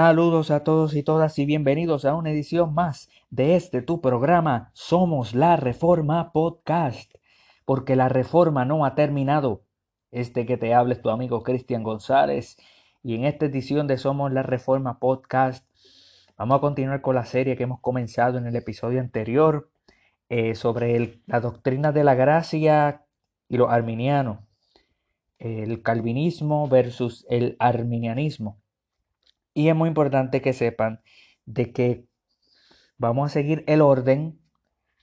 Saludos a todos y todas y bienvenidos a una edición más de este tu programa Somos la Reforma Podcast, porque la reforma no ha terminado. Este que te habla es tu amigo Cristian González y en esta edición de Somos la Reforma Podcast vamos a continuar con la serie que hemos comenzado en el episodio anterior eh, sobre la doctrina de la gracia y los arminianos, el calvinismo versus el arminianismo. Y es muy importante que sepan de que vamos a seguir el orden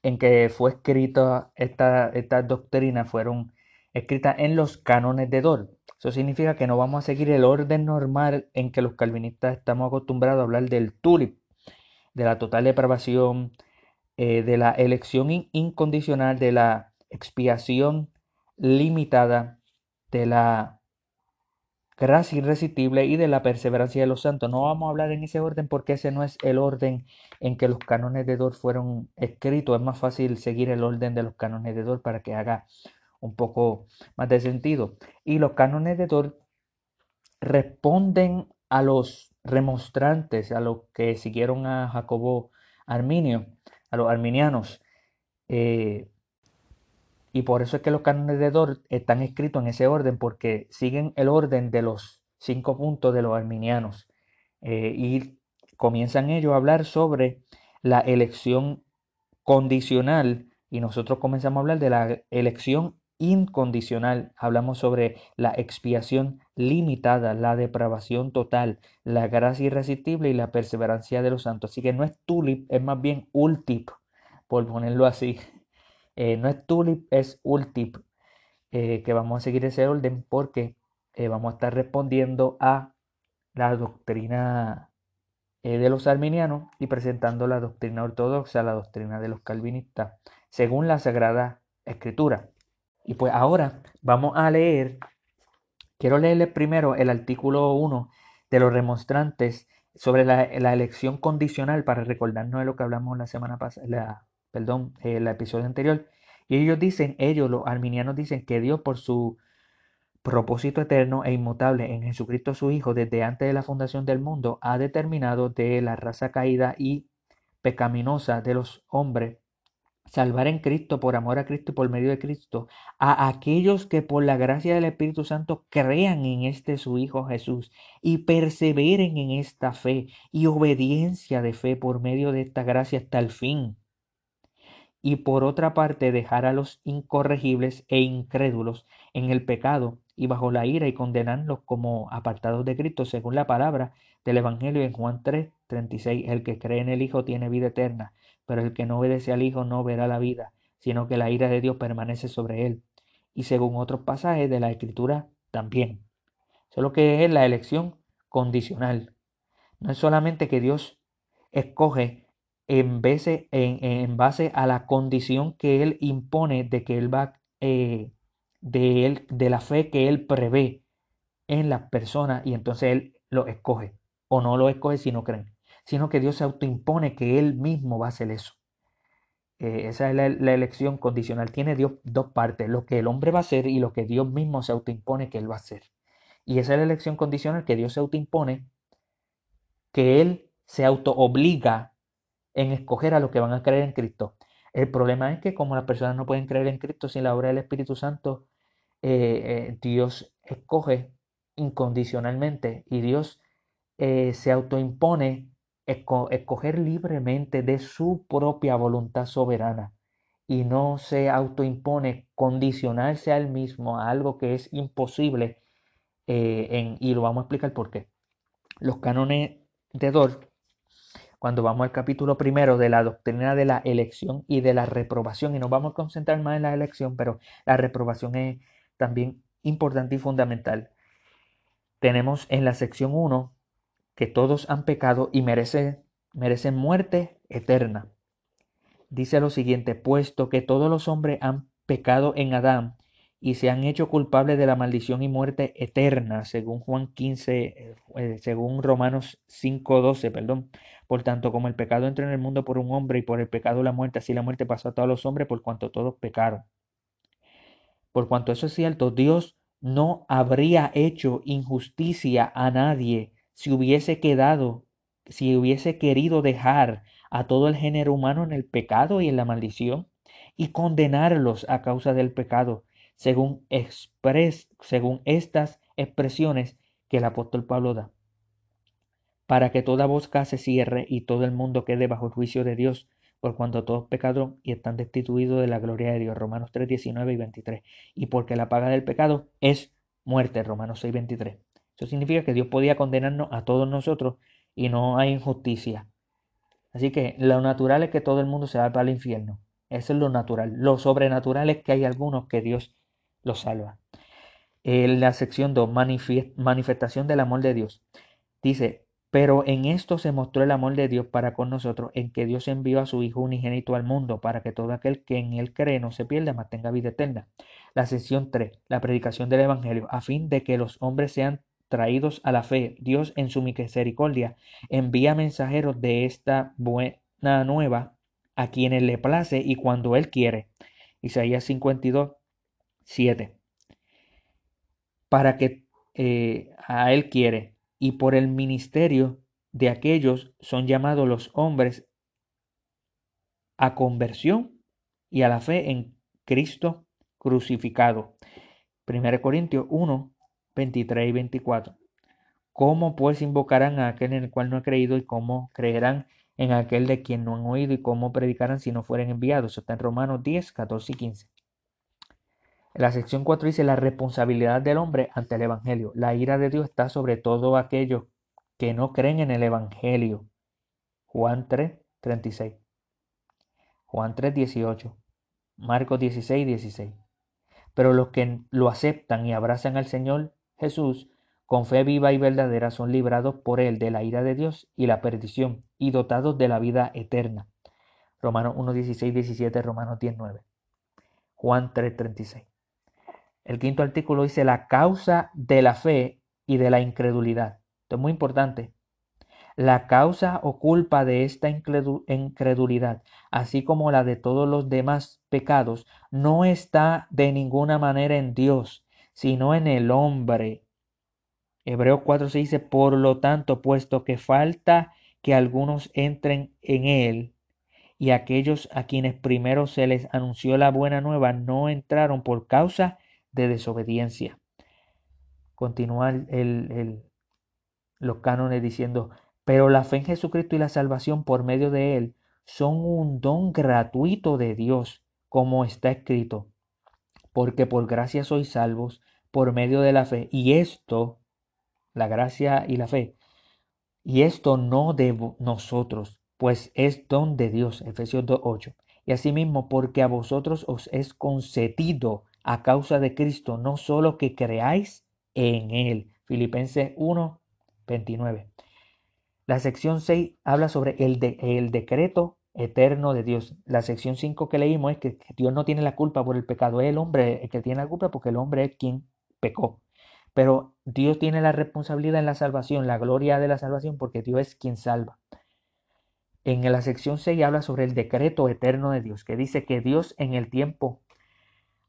en que fue escrita esta, estas doctrinas, fueron escritas en los cánones de Dor. Eso significa que no vamos a seguir el orden normal en que los calvinistas estamos acostumbrados a hablar del tulip, de la total depravación, eh, de la elección incondicional, de la expiación limitada, de la gracia irresistible y de la perseverancia de los santos. No vamos a hablar en ese orden porque ese no es el orden en que los cánones de Dor fueron escritos. Es más fácil seguir el orden de los cánones de Dor para que haga un poco más de sentido. Y los cánones de Dor responden a los remonstrantes, a los que siguieron a Jacobo Arminio, a los arminianos. Eh, y por eso es que los cánones de Dort están escritos en ese orden, porque siguen el orden de los cinco puntos de los arminianos. Eh, y comienzan ellos a hablar sobre la elección condicional y nosotros comenzamos a hablar de la elección incondicional. Hablamos sobre la expiación limitada, la depravación total, la gracia irresistible y la perseverancia de los santos. Así que no es tulip, es más bien ultip, por ponerlo así. Eh, no es tulip, es ultip, eh, que vamos a seguir ese orden porque eh, vamos a estar respondiendo a la doctrina de los arminianos y presentando la doctrina ortodoxa, la doctrina de los calvinistas, según la Sagrada Escritura. Y pues ahora vamos a leer, quiero leerles primero el artículo 1 de los remonstrantes sobre la, elección condicional para recordarnos de lo que hablamos la semana pasada, perdón, el episodio anterior. Y ellos dicen, ellos los arminianos dicen que Dios por su propósito eterno e inmutable en Jesucristo su Hijo desde antes de la fundación del mundo ha determinado de la raza caída y pecaminosa de los hombres salvar en Cristo, por amor a Cristo y por medio de Cristo, a aquellos que por la gracia del Espíritu Santo crean en este su Hijo Jesús y perseveren en esta fe y obediencia de fe por medio de esta gracia hasta el fin y por otra parte dejar a los incorregibles e incrédulos en el pecado y bajo la ira y condenarlos como apartados de Cristo, según la palabra del Evangelio en Juan 3, 36. El que cree en el Hijo tiene vida eterna, pero el que no obedece al Hijo no verá la vida, sino que la ira de Dios permanece sobre él. Y según otros pasajes de la Escritura también. Solo que es la elección condicional. No es solamente que Dios escoge en, en, base a la condición que Él impone de que Él va, eh, de, él, de la fe que Él prevé en las personas y entonces Él lo escoge. O no lo escoge si no creen, sino que Dios se autoimpone que Él mismo va a hacer eso. Eh, esa es la, elección condicional. Tiene Dios dos partes, lo que el hombre va a hacer y lo que Dios mismo se autoimpone que Él va a hacer. Y esa es la elección condicional que Dios se autoimpone, que Él se auto obliga en escoger a los que van a creer en Cristo. El problema es que como las personas no pueden creer en Cristo sin la obra del Espíritu Santo, eh, eh, Dios escoge incondicionalmente y Dios eh, se autoimpone escoger libremente de su propia voluntad soberana y no se autoimpone condicionarse al mismo a algo que es imposible en, y lo vamos a explicar por qué. Los cánones de Dor cuando vamos al capítulo primero de la doctrina de la elección y de la reprobación, y nos vamos a concentrar más en la elección, pero la reprobación es también importante y fundamental. Tenemos en la sección 1 que todos han pecado y merecen, merecen muerte eterna. Dice lo siguiente, puesto que todos los hombres han pecado en Adán y se han hecho culpables de la maldición y muerte eterna, según Juan 15, eh, eh, según Romanos 5.12, perdón. Por tanto, como el pecado entró en el mundo por un hombre y por el pecado la muerte, así la muerte pasó a todos los hombres por cuanto todos pecaron. Por cuanto eso es cierto, Dios no habría hecho injusticia a nadie si hubiese quedado, si hubiese querido dejar a todo el género humano en el pecado y en la maldición y condenarlos a causa del pecado, según, estas expresiones que el apóstol Pablo da, para que toda boca se cierre y todo el mundo quede bajo el juicio de Dios, por cuanto todos pecaron y están destituidos de la gloria de Dios. Romanos 3, 19 y 23. Y porque la paga del pecado es muerte. Romanos 6, 23. Eso significa que Dios podía condenarnos a todos nosotros y no hay injusticia. Así que lo natural es que todo el mundo se va para el infierno. Eso es lo natural. Lo sobrenatural es que hay algunos que Dios los salva. La sección 2, manifestación del amor de Dios. Dice, pero en esto se mostró el amor de Dios para con nosotros, en que Dios envió a su Hijo unigénito al mundo, para que todo aquel que en él cree no se pierda, mas tenga vida eterna. La sección 3, la predicación del Evangelio, a fin de que los hombres sean traídos a la fe. Dios en su misericordia envía mensajeros de esta buena nueva a quienes le place y cuando él quiere. Isaías 52, 7. Para que eh, a él quiere y por el ministerio de aquellos son llamados los hombres a conversión y a la fe en Cristo crucificado. 1 Corintios 1, 23 y 24. ¿Cómo pues invocarán a aquel en el cual no ha creído y cómo creerán en aquel de quien no han oído y cómo predicarán si no fueren enviados? Eso está en Romanos 10, 14 y 15. La sección 4 dice la responsabilidad del hombre ante el Evangelio. La ira de Dios está sobre todo aquellos que no creen en el Evangelio. Juan 3, 36. Juan 3, 18. Marcos 16, 16. Pero los que lo aceptan y abrazan al Señor Jesús con fe viva y verdadera son librados por él de la ira de Dios y la perdición y dotados de la vida eterna. Romanos 1, 16, 17, Romanos 10, 9. Juan 3, 36. El quinto artículo dice la causa de la fe y de la incredulidad. Esto es muy importante. La causa o culpa de esta incredulidad, así como la de todos los demás pecados, no está de ninguna manera en Dios, sino en el hombre. Hebreo 4 se dice, por lo tanto, puesto que falta que algunos entren en él, y aquellos a quienes primero se les anunció la buena nueva no entraron por causa de desobediencia. Continúa el, los cánones diciendo, pero la fe en Jesucristo y la salvación por medio de Él son un don gratuito de Dios, como está escrito, porque por gracia sois salvos por medio de la fe, y esto, la gracia y la fe, y esto no de nosotros, pues es don de Dios, Efesios 2.8. Y asimismo, porque a vosotros os es concedido a causa de Cristo, no solo que creáis en Él. Filipenses 1, 29. La sección 6 habla sobre el, el decreto eterno de Dios. La sección 5 que leímos es que Dios no tiene la culpa por el pecado, es el hombre el que tiene la culpa porque el hombre es quien pecó. Pero Dios tiene la responsabilidad en la salvación, la gloria de la salvación, porque Dios es quien salva. En la sección 6 habla sobre el decreto eterno de Dios, que dice que Dios en el tiempo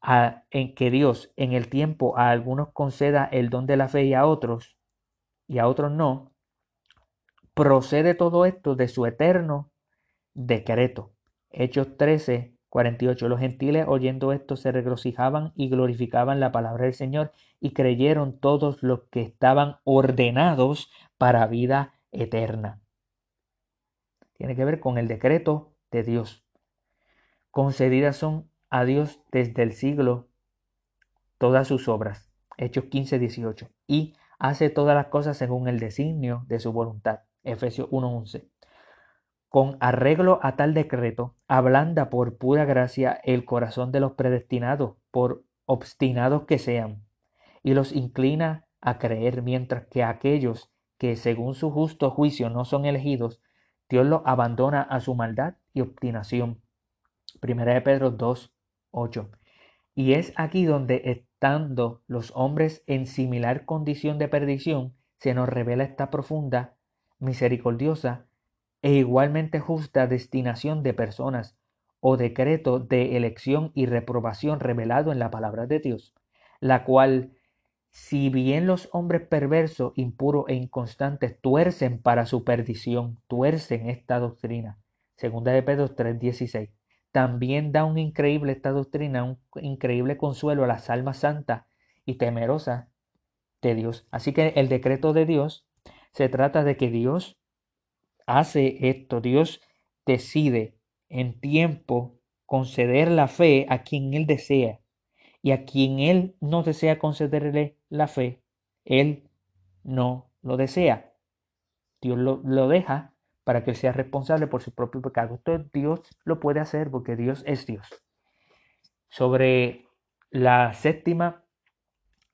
en que Dios en el tiempo a algunos conceda el don de la fe y a otros, y a otros no, procede todo esto de su eterno decreto. Hechos 13, 48. Los gentiles oyendo esto se regocijaban y glorificaban la palabra del Señor y creyeron todos los que estaban ordenados para vida eterna. Tiene que ver con el decreto de Dios. Concedidas son a Dios desde el siglo todas sus obras. Hechos 15, 18. Y hace todas las cosas según el designio de su voluntad. Efesios 1:11. Con arreglo a tal decreto, ablanda por pura gracia el corazón de los predestinados, por obstinados que sean, y los inclina a creer, mientras que aquellos que según su justo juicio no son elegidos, Dios los abandona a su maldad y obstinación. Primera de Pedro 2, 8. Y es aquí donde, estando los hombres en similar condición de perdición, se nos revela esta profunda, misericordiosa e igualmente justa destinación de personas o decreto de elección y reprobación revelado en la palabra de Dios, la cual si bien los hombres perversos, impuros e inconstantes tuercen para su perdición, tuercen esta doctrina. Segunda de Pedro 3:16. También da un increíble esta doctrina, un increíble consuelo a las almas santas y temerosas de Dios. Así que el decreto de Dios se trata de que Dios hace esto, Dios decide en tiempo conceder la fe a quien Él desea y a quien Él no desea concederle la fe, Él no lo desea. Dios lo, lo deja para que sea responsable por su propio pecado. Entonces Dios lo puede hacer porque Dios es Dios. Sobre la séptima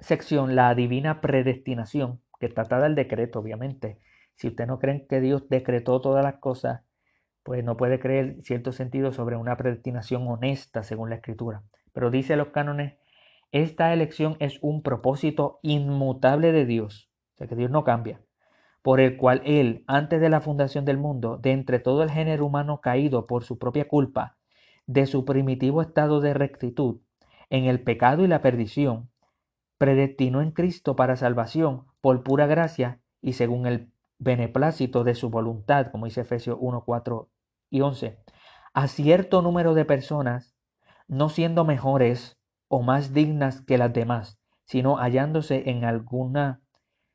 sección, la divina predestinación, que trata del decreto, obviamente. Si usted no cree que Dios decretó todas las cosas, pues no puede creer cierto sentido sobre una predestinación honesta según la escritura. Pero dice los cánones esta elección es un propósito inmutable de Dios, o sea que Dios no cambia, por el cual Él, antes de la fundación del mundo, de entre todo el género humano caído por su propia culpa, de su primitivo estado de rectitud, en el pecado y la perdición, predestinó en Cristo para salvación por pura gracia y según el beneplácito de su voluntad, como dice Efesios 1, 4 y 11, a cierto número de personas, no siendo mejores o más dignas que las demás, sino hallándose en alguna,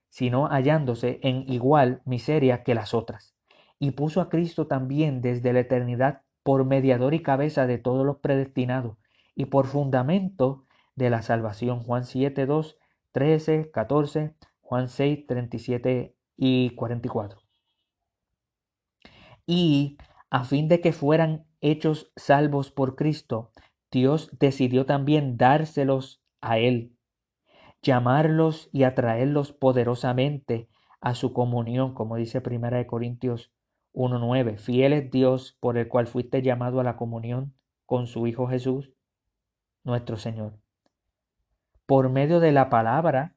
sino hallándose en igual miseria que las otras. Y puso a Cristo también desde la eternidad por mediador y cabeza de todos los predestinados y por fundamento de la salvación. Juan 7, 2, 13, 14, Juan 6, 37 y 44. Y a fin de que fueran hechos salvos por Cristo, Dios decidió también dárselos a Él, llamarlos y atraerlos poderosamente a su comunión, como dice Primera de Corintios 1.9. Fiel es Dios por el cual fuiste llamado a la comunión con su Hijo Jesús, nuestro Señor. Por medio de la palabra,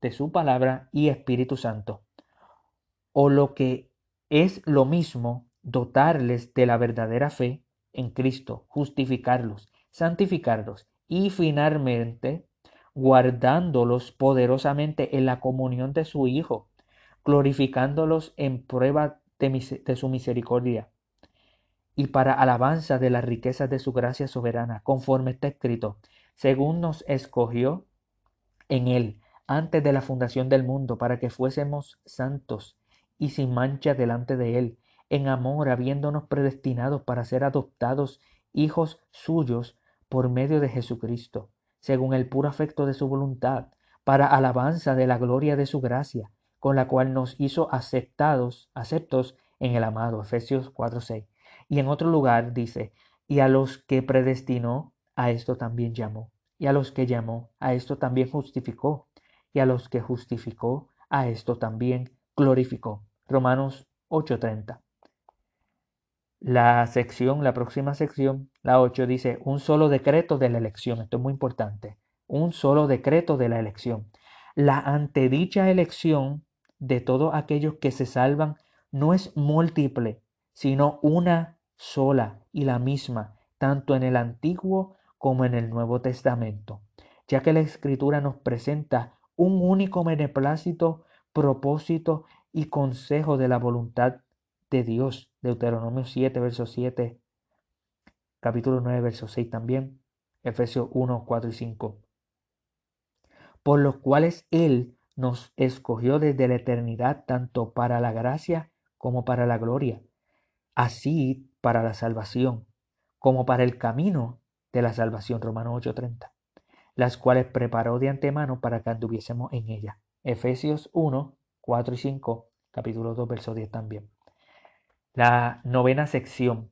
de su palabra y Espíritu Santo. O lo que es lo mismo, dotarles de la verdadera fe en Cristo, justificarlos, santificarlos y finalmente guardándolos poderosamente en la comunión de su Hijo, glorificándolos en prueba de, su misericordia y para alabanza de las riquezas de su gracia soberana, conforme está escrito, según nos escogió en él antes de la fundación del mundo, para que fuésemos santos y sin mancha delante de él, en amor, habiéndonos predestinados para ser adoptados hijos suyos por medio de Jesucristo, según el puro afecto de su voluntad, para alabanza de la gloria de su gracia, con la cual nos hizo aceptados, aceptos en el amado. Efesios 4:6. Y en otro lugar dice, y a los que predestinó, a esto también llamó, y a los que llamó, a esto también justificó, y a los que justificó, a esto también glorificó. Romanos 8:30. La sección, la próxima sección, la 8, dice un solo decreto de la elección. Esto es muy importante. Un solo decreto de la elección. La antedicha elección de todos aquellos que se salvan no es múltiple, sino una sola y la misma, tanto en el Antiguo como en el Nuevo Testamento, ya que la Escritura nos presenta un único beneplácito, propósito y consejo de la voluntad de Dios. Deuteronomio 7, verso 7, capítulo 9, verso 6 también, Efesios 1, 4 y 5. Por los cuales Él nos escogió desde la eternidad tanto para la gracia como para la gloria, así para la salvación, como para el camino de la salvación, Romanos 8:30, las cuales preparó de antemano para que anduviésemos en ella. Efesios 1, 4 y 5, capítulo 2, verso 10 también. La novena sección.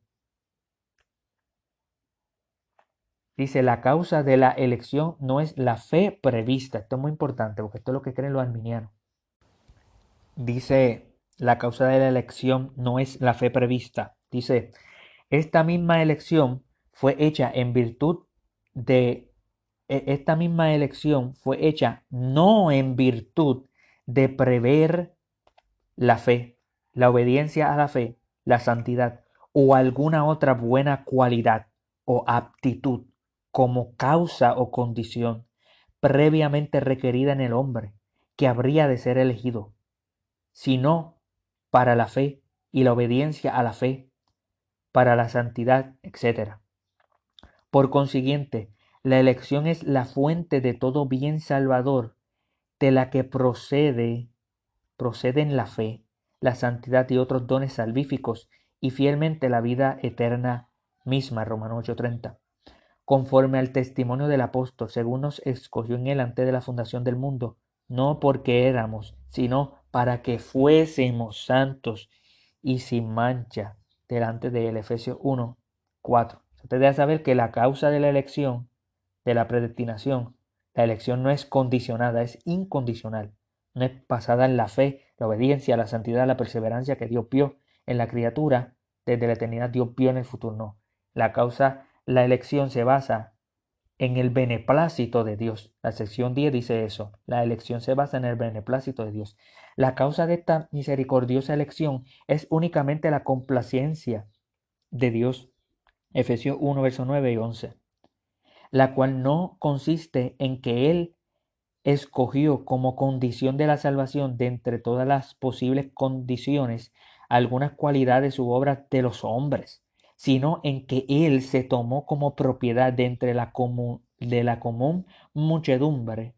Dice, la causa de la elección no es la fe prevista. Esto es muy importante porque esto es lo que creen los arminianos. Dice, la causa de la elección no es la fe prevista. Dice, esta misma elección fue hecha en virtud de... E, esta misma elección fue hecha no en virtud de prever la fe, la obediencia a la fe, la santidad o alguna otra buena cualidad o aptitud como causa o condición previamente requerida en el hombre que habría de ser elegido, sino para la fe y la obediencia a la fe, para la santidad, etc. Por consiguiente, la elección es la fuente de todo bien salvador, de la que procede, proceden la fe, la santidad y otros dones salvíficos, y fielmente la vida eterna misma. Romano 8:30. Conforme al testimonio del apóstol, según nos escogió en él antes de la fundación del mundo, no porque éramos, sino para que fuésemos santos y sin mancha delante de él. Efesios 1, 4. Usted debe saber que la causa de la elección, de la predestinación, la elección no es condicionada, es incondicional. No es basada en la fe, la obediencia, la santidad, la perseverancia que Dios vio en la criatura desde la eternidad, Dios vio en el futuro. No. La causa, la elección se basa en el beneplácito de Dios. La sección 10 dice eso. La elección se basa en el beneplácito de Dios. La causa de esta misericordiosa elección es únicamente la complacencia de Dios. Efesios 1, verso 9 y 11. La cual no consiste en que Él escogió como condición de la salvación de entre todas las posibles condiciones algunas cualidades u obras de los hombres, sino en que Él se tomó como propiedad de entre la común, de la común muchedumbre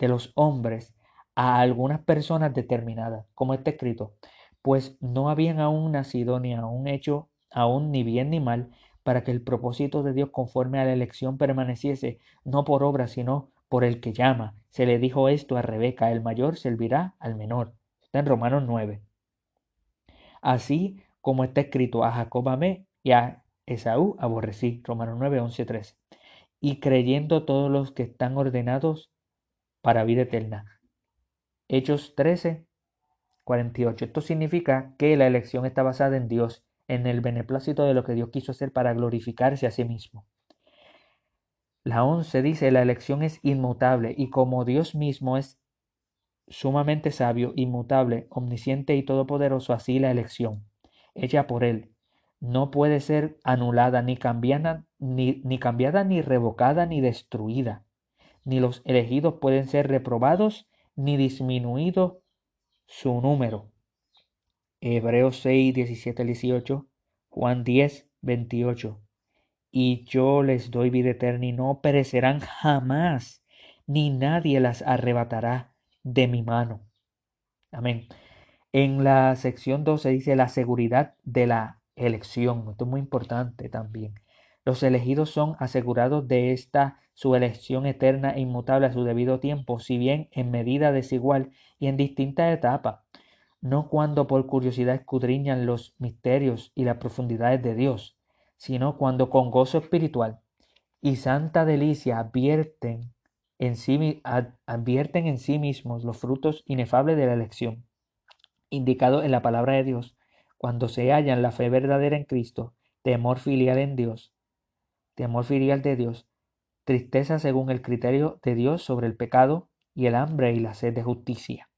de los hombres a algunas personas determinadas, como está escrito, pues no habían aún nacido ni aún hecho aún ni bien ni mal, para que el propósito de Dios conforme a la elección permaneciese, no por obra, sino por el que llama. Se le dijo esto a Rebeca, el mayor servirá al menor. Está en Romanos 9. Así como está escrito, a Jacob amé y a Esaú aborrecí. Romanos 9, 11, 13. Y creyendo todos los que están ordenados para vida eterna. Hechos 13, 48. Esto significa que la elección está basada en Dios, en el beneplácito de lo que Dios quiso hacer para glorificarse a sí mismo. La 11 dice, la elección es inmutable y como Dios mismo es sumamente sabio, inmutable, omnisciente y todopoderoso, así la elección, hecha por Él, no puede ser anulada, ni cambiada, ni, cambiada, ni revocada, ni destruida. Ni los elegidos pueden ser reprobados, ni disminuido su número. Hebreos 6, 17, 18, Juan 10, 28. Y yo les doy vida eterna y no perecerán jamás, ni nadie las arrebatará de mi mano. Amén. En la sección 12 dice la seguridad de la elección. Esto es muy importante también. Los elegidos son asegurados de esta su elección eterna e inmutable a su debido tiempo, si bien en medida desigual y en distintas etapas, no cuando por curiosidad escudriñan los misterios y las profundidades de Dios, sino cuando con gozo espiritual y santa delicia advierten en sí, advierten en sí mismos los frutos inefables de la elección, indicados en la palabra de Dios, cuando se hallan la fe verdadera en Cristo, temor filial en Dios, temor filial de Dios, tristeza según el criterio de Dios sobre el pecado y el hambre y la sed de justicia.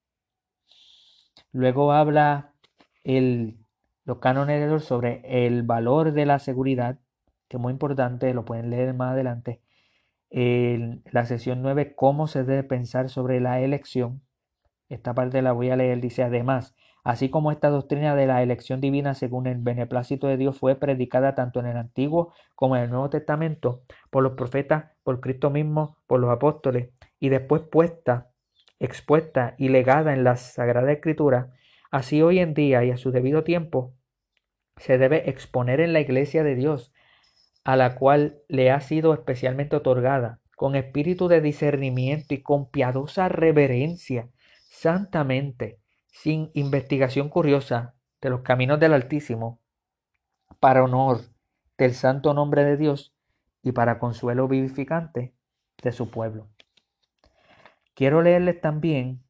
Luego habla el, los cánones de sobre el valor de la seguridad, que es muy importante, lo pueden leer más adelante. La sesión 9, cómo se debe pensar sobre la elección. Esta parte la voy a leer, dice además, así como esta doctrina de la elección divina según el beneplácito de Dios fue predicada tanto en el Antiguo como en el Nuevo Testamento por los profetas, por Cristo mismo, por los apóstoles, y después puesta, expuesta y legada en la Sagrada Escritura, así hoy en día y a su debido tiempo se debe exponer en la iglesia de Dios, a la cual le ha sido especialmente otorgada, con espíritu de discernimiento y con piadosa reverencia, santamente, sin investigación curiosa de los caminos del Altísimo, para honor del santo nombre de Dios y para consuelo vivificante de su pueblo. Quiero leerles también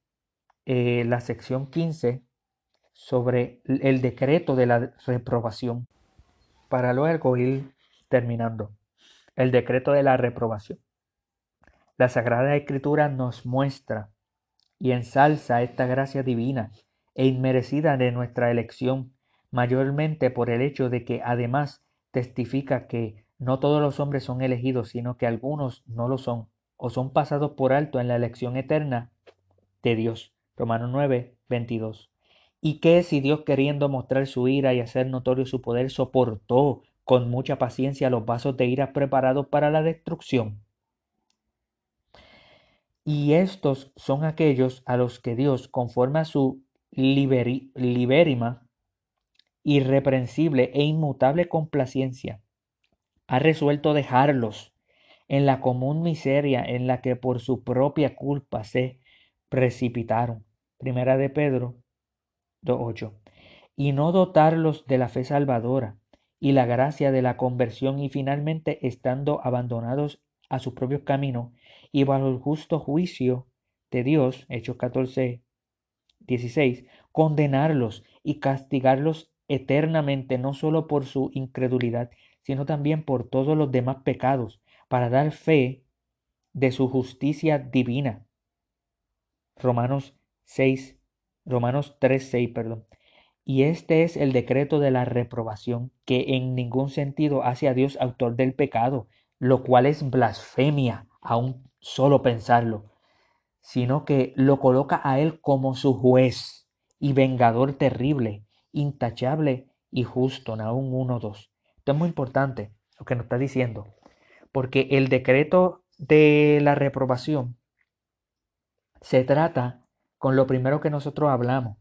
eh, la sección 15 sobre el decreto de la reprobación, para luego ir terminando. El decreto de la reprobación. La Sagrada Escritura nos muestra y ensalza esta gracia divina e inmerecida de nuestra elección, mayormente por el hecho de que además testifica que no todos los hombres son elegidos, sino que algunos no lo son, o son pasados por alto en la elección eterna de Dios. Romanos 9, 22. ¿Y qué si Dios queriendo mostrar su ira y hacer notorio su poder soportó con mucha paciencia los vasos de ira preparados para la destrucción? Y estos son aquellos a los que Dios, conforme a su libérima, irreprensible e inmutable complacencia, ha resuelto dejarlos en la común miseria en la que por su propia culpa se precipitaron. Primera de Pedro 2.8. Y no dotarlos de la fe salvadora y la gracia de la conversión y finalmente estando abandonados a sus propios caminos y bajo el justo juicio de Dios, Hechos 14, 16, condenarlos y castigarlos eternamente, no solo por su incredulidad, sino también por todos los demás pecados, para dar fe de su justicia divina. Romanos 6, Romanos 3, 6, perdón. Y este es el decreto de la reprobación, que en ningún sentido hace a Dios autor del pecado, lo cual es blasfemia, aún solo pensarlo, sino que lo coloca a Él como su juez y vengador terrible, intachable y justo. Nahum 1, 2. Esto es muy importante lo que nos está diciendo, porque el decreto de la reprobación se trata con lo primero que nosotros hablamos,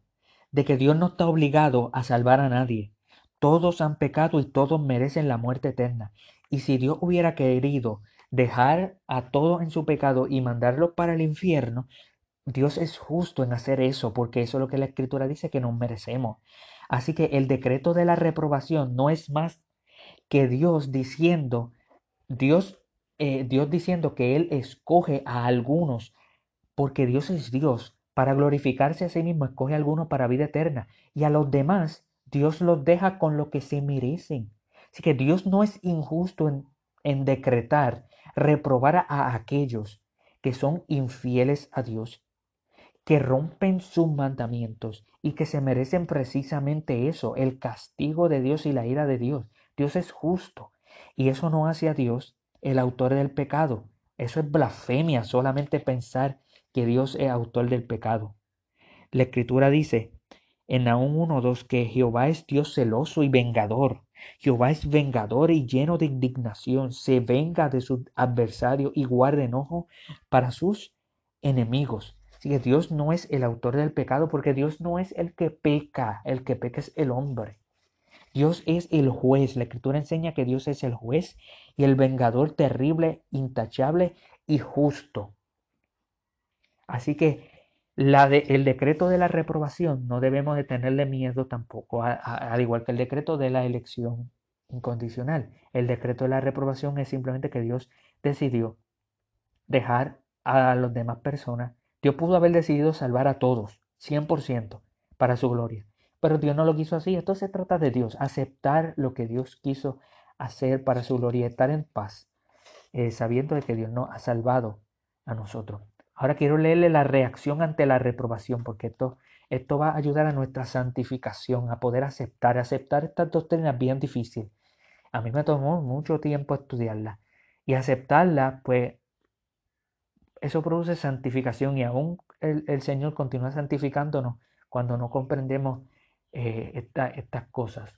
de que Dios no está obligado a salvar a nadie. Todos han pecado y todos merecen la muerte eterna. Y si Dios hubiera querido dejar a todos en su pecado y mandarlos para el infierno, Dios es justo en hacer eso, porque eso es lo que la Escritura dice que nos merecemos. Así que el decreto de la reprobación no es más que Dios diciendo, Dios, eh, Dios diciendo que Él escoge a algunos, porque Dios es Dios, para glorificarse a sí mismo, escoge a algunos para vida eterna, y a los demás Dios los deja con lo que se merecen. Así que Dios no es injusto en, en decretar, reprobar a aquellos que son infieles a Dios, que rompen sus mandamientos y que se merecen precisamente eso, el castigo de Dios y la ira de Dios. Dios es justo y eso no hace a Dios el autor del pecado. Eso es blasfemia solamente pensar que Dios es autor del pecado. La escritura dice en Nahum 1.2 que Jehová es Dios celoso y vengador. Jehová es vengador y lleno de indignación. Se venga de su adversario y guarda enojo para sus enemigos. Así que Dios no es el autor del pecado porque Dios no es el que peca, el que peca es el hombre. Dios es el juez. La escritura enseña que Dios es el juez y el vengador terrible, intachable y justo. Así que la de, el decreto de la reprobación no debemos de tenerle miedo tampoco, al igual que el decreto de la elección incondicional. El decreto de la reprobación es simplemente que Dios decidió dejar a las demás personas Dios pudo haber decidido salvar a todos, 100%, para su gloria. Pero Dios no lo quiso así. Esto se trata de Dios, aceptar lo que Dios quiso hacer para su gloria, estar en paz, eh, sabiendo de que Dios nos ha salvado a nosotros. Ahora quiero leerle la reacción ante la reprobación, porque esto, esto va a ayudar a nuestra santificación, a poder aceptar, aceptar estas doctrinas bien difícil. A mí me tomó mucho tiempo estudiarla y aceptarla, pues eso produce santificación y aún el, Señor continúa santificándonos cuando no comprendemos eh, estas cosas.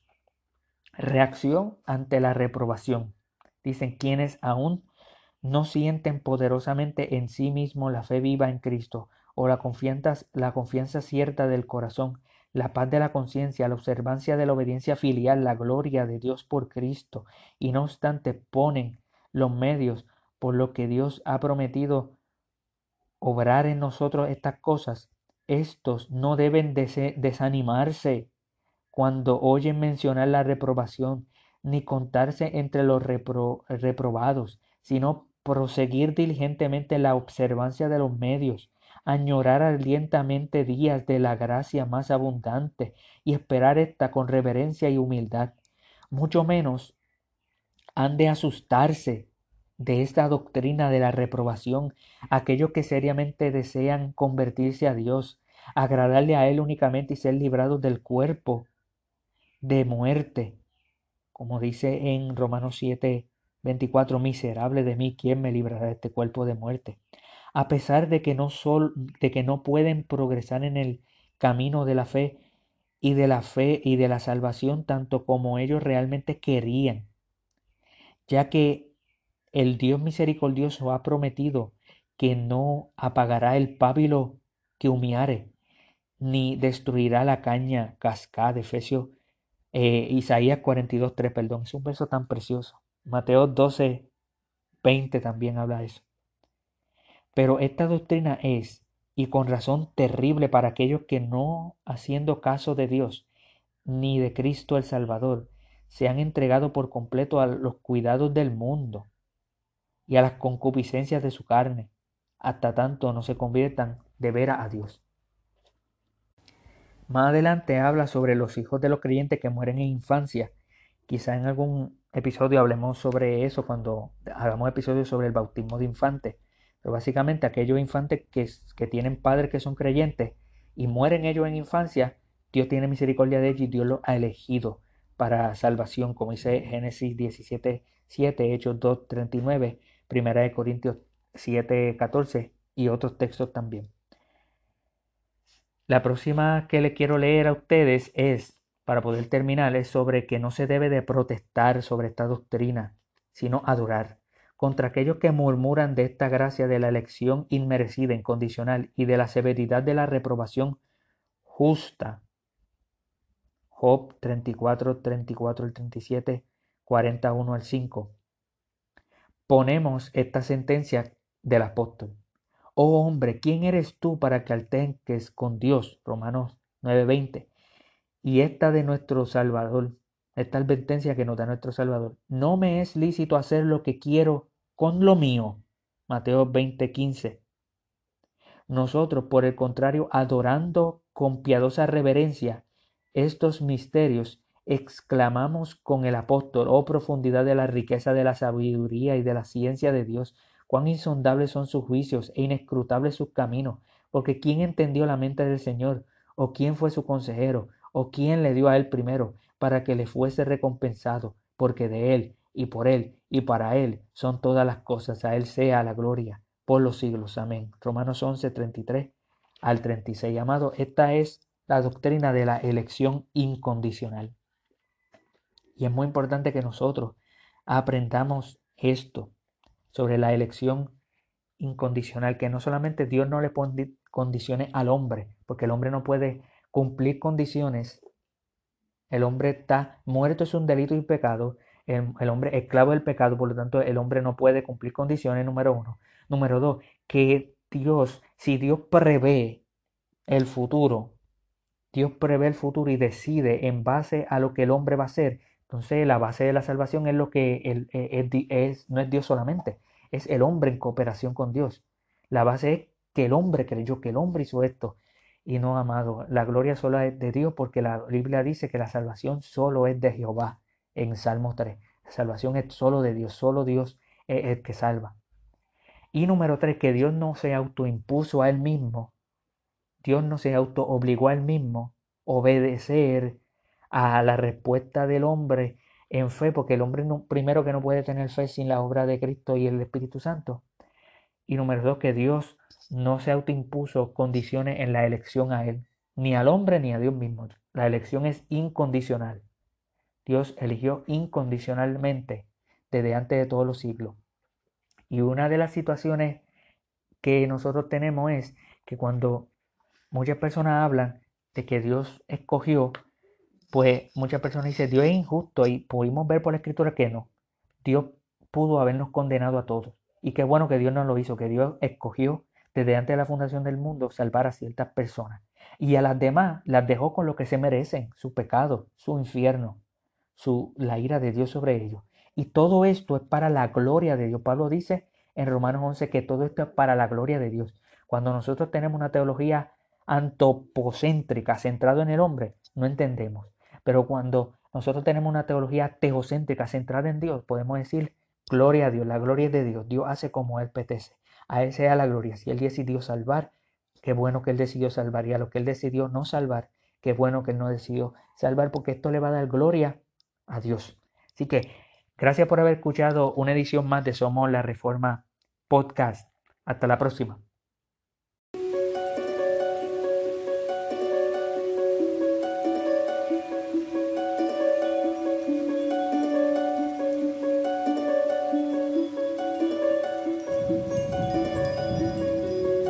Reacción ante la reprobación. Dicen quienes aún no sienten poderosamente en sí mismo la fe viva en Cristo o la confianza, cierta del corazón, la paz de la conciencia, la observancia de la obediencia filial, la gloria de Dios por Cristo, y no obstante ponen los medios por lo que Dios ha prometido obrar en nosotros estas cosas, estos no deben desanimarse cuando oyen mencionar la reprobación, ni contarse entre los reprobados, sino proseguir diligentemente la observancia de los medios, añorar ardientemente días de la gracia más abundante y esperar esta con reverencia y humildad. Mucho menos han de asustarse de esta doctrina de la reprobación, aquellos que seriamente desean convertirse a Dios, agradarle a Él únicamente y ser librados del cuerpo de muerte, como dice en Romanos 7, 24. Miserable de mí, ¿quién me librará de este cuerpo de muerte? A pesar de que no, de que no pueden progresar en el camino de la fe y de la fe y de la salvación tanto como ellos realmente querían, ya que el Dios misericordioso ha prometido que no apagará el pábilo que humiare, ni destruirá la caña cascada. Efesios, eh, Isaías 42, 3, perdón. Es un verso tan precioso. Mateo 12, 20 también habla eso. Pero esta doctrina es, y con razón terrible para aquellos que no, haciendo caso de Dios, ni de Cristo el Salvador, se han entregado por completo a los cuidados del mundo y a las concupiscencias de su carne, hasta tanto no se conviertan de veras a Dios. Más adelante habla sobre los hijos de los creyentes que mueren en infancia. Quizá en algún episodio hablemos sobre eso cuando hagamos episodios sobre el bautismo de infantes. Pero básicamente aquellos infantes que, que tienen padres que son creyentes y mueren ellos en infancia, Dios tiene misericordia de ellos y Dios los ha elegido para salvación, como dice Génesis 17, 7, Hechos 2, 39, Primera de Corintios 7, 14 y otros textos también. La próxima que le quiero leer a ustedes es, para poder terminar, es sobre que no se debe de protestar sobre esta doctrina, sino adorar contra aquellos que murmuran de esta gracia de la elección inmerecida, incondicional y de la severidad de la reprobación justa. Job 34, 34 al 37, 41 al 5. Ponemos esta sentencia del apóstol. Oh hombre, ¿quién eres tú para que altenques con Dios? Romanos 9:20. Y esta de nuestro Salvador, esta advertencia que nos da nuestro Salvador. No me es lícito hacer lo que quiero con lo mío. Mateo 20:15. Nosotros, por el contrario, adorando con piadosa reverencia estos misterios, exclamamos con el apóstol, oh profundidad de la riqueza de la sabiduría y de la ciencia de Dios, Cuán insondables son sus juicios e inescrutables sus caminos, porque ¿quién entendió la mente del Señor? ¿O quién fue su consejero? ¿O quién le dio a él primero para que le fuese recompensado? Porque de él y por él y para él son todas las cosas, a él sea la gloria por los siglos. Amén. Romanos 11, 33 al 36. Amado, esta es la doctrina de la elección incondicional. Y es muy importante que nosotros aprendamos esto sobre la elección incondicional, que no solamente Dios no le pone condiciones al hombre, porque el hombre no puede cumplir condiciones. El hombre está muerto, es un delito y pecado. El, hombre es esclavo del pecado, por lo tanto el hombre no puede cumplir condiciones, número uno. Número dos, que Dios, si Dios prevé el futuro, Dios prevé el futuro y decide en base a lo que el hombre va a hacer, entonces, la base de la salvación es lo que e, es, no es Dios solamente, es el hombre en cooperación con Dios. La base es que el hombre creyó, que el hombre hizo esto y no amado. La gloria solo es de Dios porque la Biblia dice que la salvación solo es de Jehová en Salmo 3. La salvación es solo de Dios, solo Dios es el que salva. Y número 3, que Dios no se autoimpuso a él mismo, Dios no se auto obligó a él mismo obedecer a la respuesta del hombre en fe, porque el hombre primero que no puede tener fe sin la obra de Cristo y el Espíritu Santo. Y número dos, que Dios no se autoimpuso condiciones en la elección a Él, ni al hombre ni a Dios mismo. La elección es incondicional. Dios eligió incondicionalmente desde antes de todos los siglos. Y una de las situaciones que nosotros tenemos es que cuando muchas personas hablan de que Dios escogió pues muchas personas dicen, Dios es injusto y pudimos ver por la escritura que no. Dios pudo habernos condenado a todos. Y qué bueno que Dios no lo hizo, que Dios escogió desde antes de la fundación del mundo salvar a ciertas personas. Y a las demás las dejó con lo que se merecen, su pecado, su infierno, su, la ira de Dios sobre ellos. Y todo esto es para la gloria de Dios. Pablo dice en Romanos 11 que todo esto es para la gloria de Dios. Cuando nosotros tenemos una teología antropocéntrica, centrada en el hombre, no entendemos. Pero cuando nosotros tenemos una teología teocéntrica centrada en Dios, podemos decir, gloria a Dios, la gloria es de Dios, Dios hace como Él petece. A Él sea la gloria. Si Él decidió salvar, qué bueno que Él decidió salvar. Y a lo que Él decidió no salvar, qué bueno que Él no decidió salvar, porque esto le va a dar gloria a Dios. Así que Gracias por haber escuchado una edición más de Somos la Reforma Podcast. Hasta la próxima.